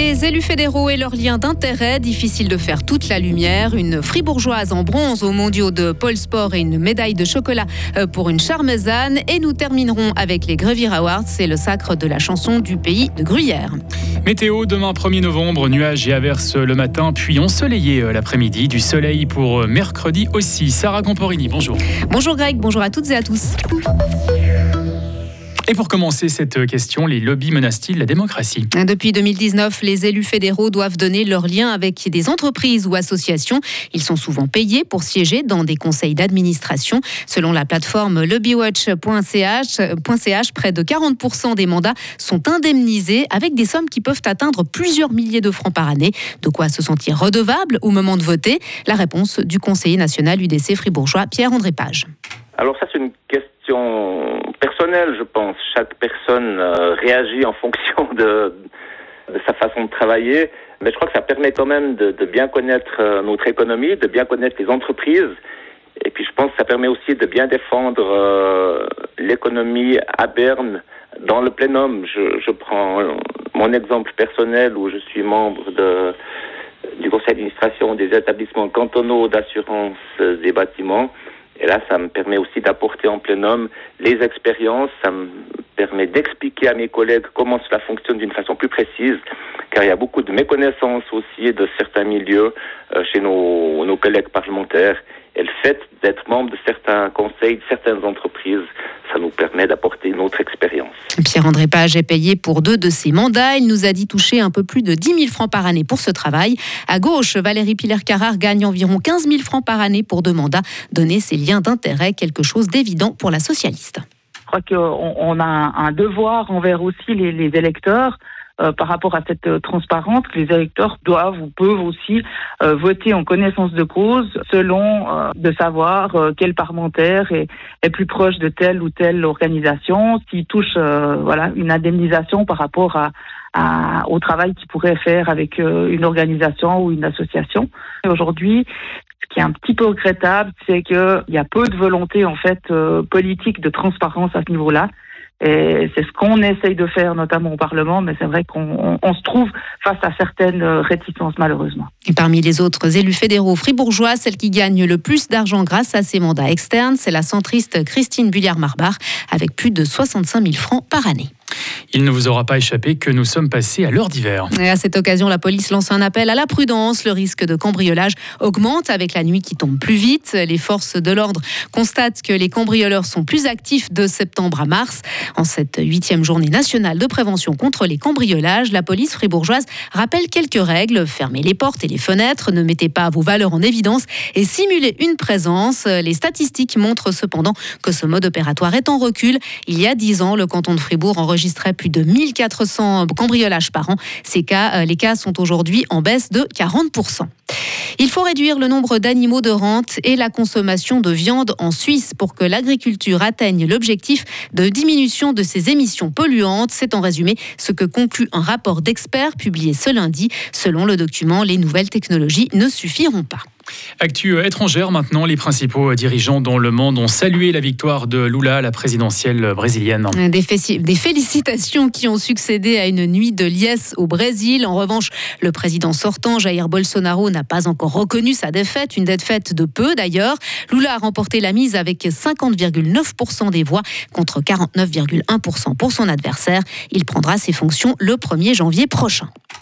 Les élus fédéraux et leurs liens d'intérêt, difficile de faire toute la lumière. Une fribourgeoise en bronze aux mondiaux de Pôle Sport et une médaille de chocolat euh, pour une charmezane. Et nous terminerons avec les Grevire Awards, c'est le sacre de la chanson du pays de Gruyère. Météo, demain 1er novembre, nuages et averses le matin, puis ensoleillé euh, l'après-midi. Du soleil pour euh, mercredi aussi. Sarah Camporini, bonjour. Bonjour Greg, bonjour à toutes et à tous. Et pour commencer cette question, les lobbies menacent-ils la démocratie? Depuis 2019, les élus fédéraux doivent donner leur lien avec des entreprises ou associations. Ils sont souvent payés pour siéger dans des conseils d'administration. Selon la plateforme lobbywatch.ch, près de 40% des mandats sont indemnisés avec des sommes qui peuvent atteindre plusieurs milliers de francs par année. De quoi se sentir redevable au moment de voter? La réponse du conseiller national UDC fribourgeois Pierre-André Page. Alors ça, c'est une question je pense. Chaque personne euh, réagit en fonction de, sa façon de travailler. Mais je crois que ça permet quand même de, bien connaître euh, notre économie, de bien connaître les entreprises. Et puis je pense que ça permet aussi de bien défendre euh, l'économie à Berne dans le plénum. Je, prends mon exemple personnel où je suis membre du conseil d'administration des établissements cantonaux d'assurance des bâtiments. Et là, ça me permet aussi d'apporter en plénum les expériences, ça me permet d'expliquer à mes collègues comment cela fonctionne d'une façon plus précise, car il y a beaucoup de méconnaissances aussi de certains milieux euh, chez nos collègues parlementaires. Et le fait d'être membre de certains conseils, de certaines entreprises, ça nous permet d'apporter une autre expérience. Pierre-André Page est payé pour deux de ses mandats. Il nous a dit toucher un peu plus de 10 000 francs par année pour ce travail. À gauche, Valérie Piller-Carrard gagne environ 15 000 francs par année pour deux mandats. Donner ses liens d'intérêt, quelque chose d'évident pour la socialiste. Je crois qu'on a un devoir envers aussi les, les électeurs euh, par rapport à cette euh, transparence que les électeurs doivent ou peuvent aussi euh, voter en connaissance de cause selon de savoir quel parlementaire est, est, plus proche de telle ou telle organisation, s'il touche voilà une indemnisation par rapport à, à, au travail qu'il pourrait faire avec une organisation ou une association. Aujourd'hui, ce qui est un petit peu regrettable, c'est qu'il y a peu de volonté en fait politique de transparence à ce niveau-là. Et c'est ce qu'on essaye de faire, notamment au Parlement, mais c'est vrai qu'on on se trouve face à certaines réticences, malheureusement. Et parmi les autres élus fédéraux fribourgeois, celle qui gagne le plus d'argent grâce à ses mandats externes, c'est la centriste Christine Bulliard-Marbar, avec plus de 65 000 francs par année. Il ne vous aura pas échappé que nous sommes passés à l'heure d'hiver. Et à cette occasion, la police lance un appel à la prudence. Le risque de cambriolage augmente avec la nuit qui tombe plus vite. Les forces de l'ordre constatent que les cambrioleurs sont plus actifs de septembre à mars. En cette huitième journée nationale de prévention contre les cambriolages, la police fribourgeoise rappelle quelques règles. Fermez les portes et les fenêtres, ne mettez pas vos valeurs en évidence et simulez une présence. Les statistiques montrent cependant que ce mode opératoire est en recul. Il y a dix ans, le canton de Fribourg enregistrait plus de 1400 cambriolages par an. Euh, les cas sont aujourd'hui en baisse de 40%. Il faut réduire le nombre d'animaux de rente et la consommation de viande en Suisse pour que l'agriculture atteigne l'objectif de diminution de ses émissions polluantes. C'est en résumé ce que conclut un rapport d'experts publié ce lundi. Selon le document, les nouvelles technologies ne suffiront pas. Actu étrangère maintenant, les principaux dirigeants dans le monde ont salué la victoire de Lula à la présidentielle brésilienne. Des, des, félicitations qui ont succédé à une nuit de liesse au Brésil. En revanche, le président sortant, Jair Bolsonaro, n'a pas encore reconnu sa défaite, une défaite de peu d'ailleurs. Lula a remporté la mise avec 50,9% des voix contre 49,1% pour son adversaire. Il prendra ses fonctions le 1er janvier prochain.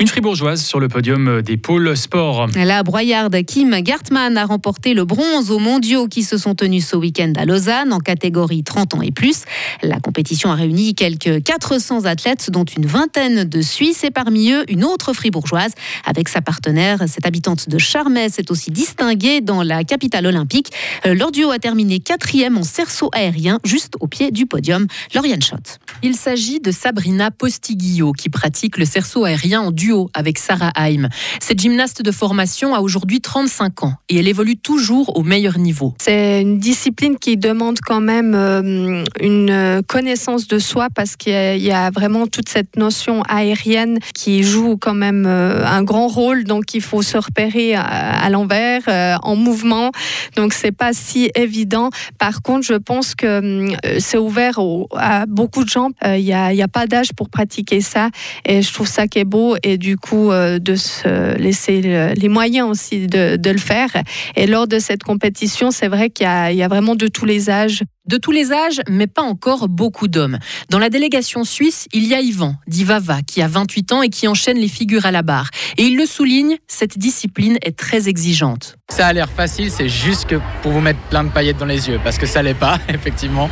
Une fribourgeoise sur le podium des pôles sport. La broyarde Kim Gartmann a remporté le bronze aux mondiaux qui se sont tenus ce week-end à Lausanne en catégorie 30 ans et plus. La compétition a réuni quelques 400 athlètes, dont une vingtaine de Suisses et parmi eux une autre fribourgeoise. Avec sa partenaire, cette habitante de Charmey s'est aussi distinguée dans la capitale olympique. Leur duo a terminé quatrième en cerceau aérien, juste au pied du podium. Lauriane Schott. Il s'agit de Sabrina Postiguillo qui pratique le cerceau aérien en duo avec Sarah Haim. Cette gymnaste de formation a aujourd'hui 35 ans et elle évolue toujours au meilleur niveau. C'est une discipline qui demande quand même euh, une connaissance de soi parce qu'il y, a vraiment toute cette notion aérienne qui joue quand même euh, un grand rôle. Donc il faut se repérer à, l'envers, euh, en mouvement. Donc c'est pas si évident. Par contre, je pense que c'est ouvert à beaucoup de gens. Il n'y a, pas d'âge pour pratiquer ça et je trouve ça qui est beau du coup de se laisser les moyens aussi de, de le faire. Et lors de cette compétition, c'est vrai qu'il y, y, a vraiment de tous les âges. De tous les âges, mais pas encore beaucoup d'hommes. Dans la délégation suisse, il y a Yvan, d'Ivava, qui a 28 ans et qui enchaîne les figures à la barre. Et il le souligne, cette discipline est très exigeante. Ça a l'air facile, c'est juste que pour vous mettre plein de paillettes dans les yeux, parce que ça l'est pas, effectivement.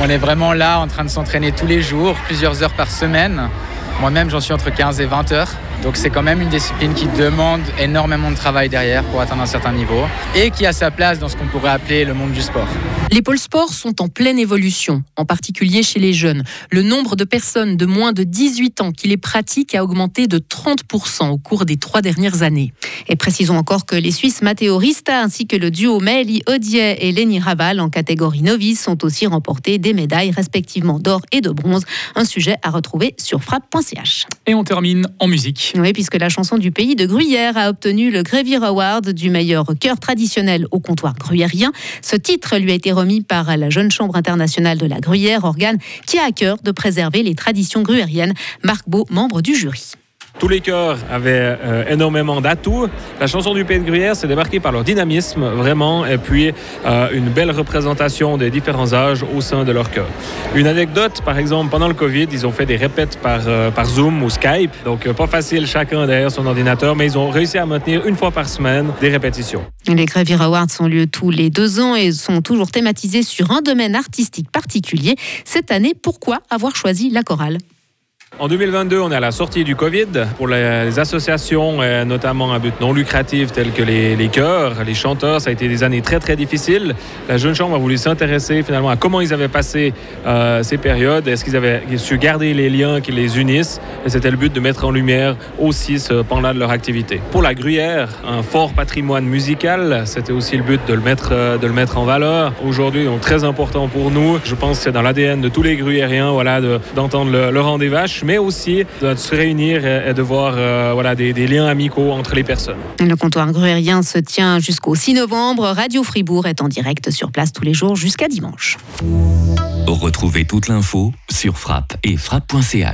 On est vraiment là en train de s'entraîner tous les jours, plusieurs heures par semaine. Moi-même, j'en suis entre 15 et 20 heures. Donc c'est quand même une discipline qui demande énormément de travail derrière pour atteindre un certain niveau et qui a sa place dans ce qu'on pourrait appeler le monde du sport. Les pôles sports sont en pleine évolution, en particulier chez les jeunes. Le nombre de personnes de moins de 18 ans qui les pratiquent a augmenté de 30% au cours des trois dernières années. Et précisons encore que les Suisses Matteo Rista ainsi que le duo Maëlie Odier et Lenny Raval en catégorie novice ont aussi remporté des médailles respectivement d'or et de bronze. Un sujet à retrouver sur frappe.ch. Et on termine en musique. Puisque la chanson du pays de Gruyère a obtenu le Grévire Award du meilleur chœur traditionnel au comptoir gruyérien. Ce titre lui a été remis par la Jeune Chambre internationale de la Gruyère, organe qui a à cœur de préserver les traditions gruyériennes. Marc Beau, membre du jury. Tous les chœurs avaient euh, énormément d'atouts. La chanson du Pays de Gruyère s'est démarquée par leur dynamisme, vraiment, et puis euh, une belle représentation des différents âges au sein de leur chœur. Une anecdote, par exemple, pendant le Covid, ils ont fait des répètes par, euh, Zoom ou Skype, donc pas facile chacun derrière son ordinateur, mais ils ont réussi à maintenir une fois par semaine des répétitions. Les Grévire Awards ont lieu tous les deux ans et sont toujours thématisés sur un domaine artistique particulier. Cette année, pourquoi avoir choisi la chorale? En 2022, on est à la sortie du Covid. Pour les associations, euh, notamment à but non lucratif, tels que les, chœurs, les chanteurs, ça a été des années très très difficiles. La Jeune Chambre a voulu s'intéresser finalement à comment ils avaient passé euh, ces périodes. Est-ce qu'ils avaient su garder les liens qui les unissent? C'était le but de mettre en lumière aussi ce pan-là de leur activité. Pour la Gruyère, un fort patrimoine musical, c'était aussi le but de le mettre, euh, de le mettre en valeur. Aujourd'hui, donc très important pour nous. Je pense que c'est dans l'ADN de tous les Gruyériens, voilà, d'entendre le, le rang des vaches mais aussi de se réunir et de voir euh, voilà, des, des, liens amicaux entre les personnes. Le comptoir gruérien se tient jusqu'au 6 novembre. Radio Fribourg est en direct sur place tous les jours jusqu'à dimanche. Retrouvez toute l'info sur frappe et frappe.ch.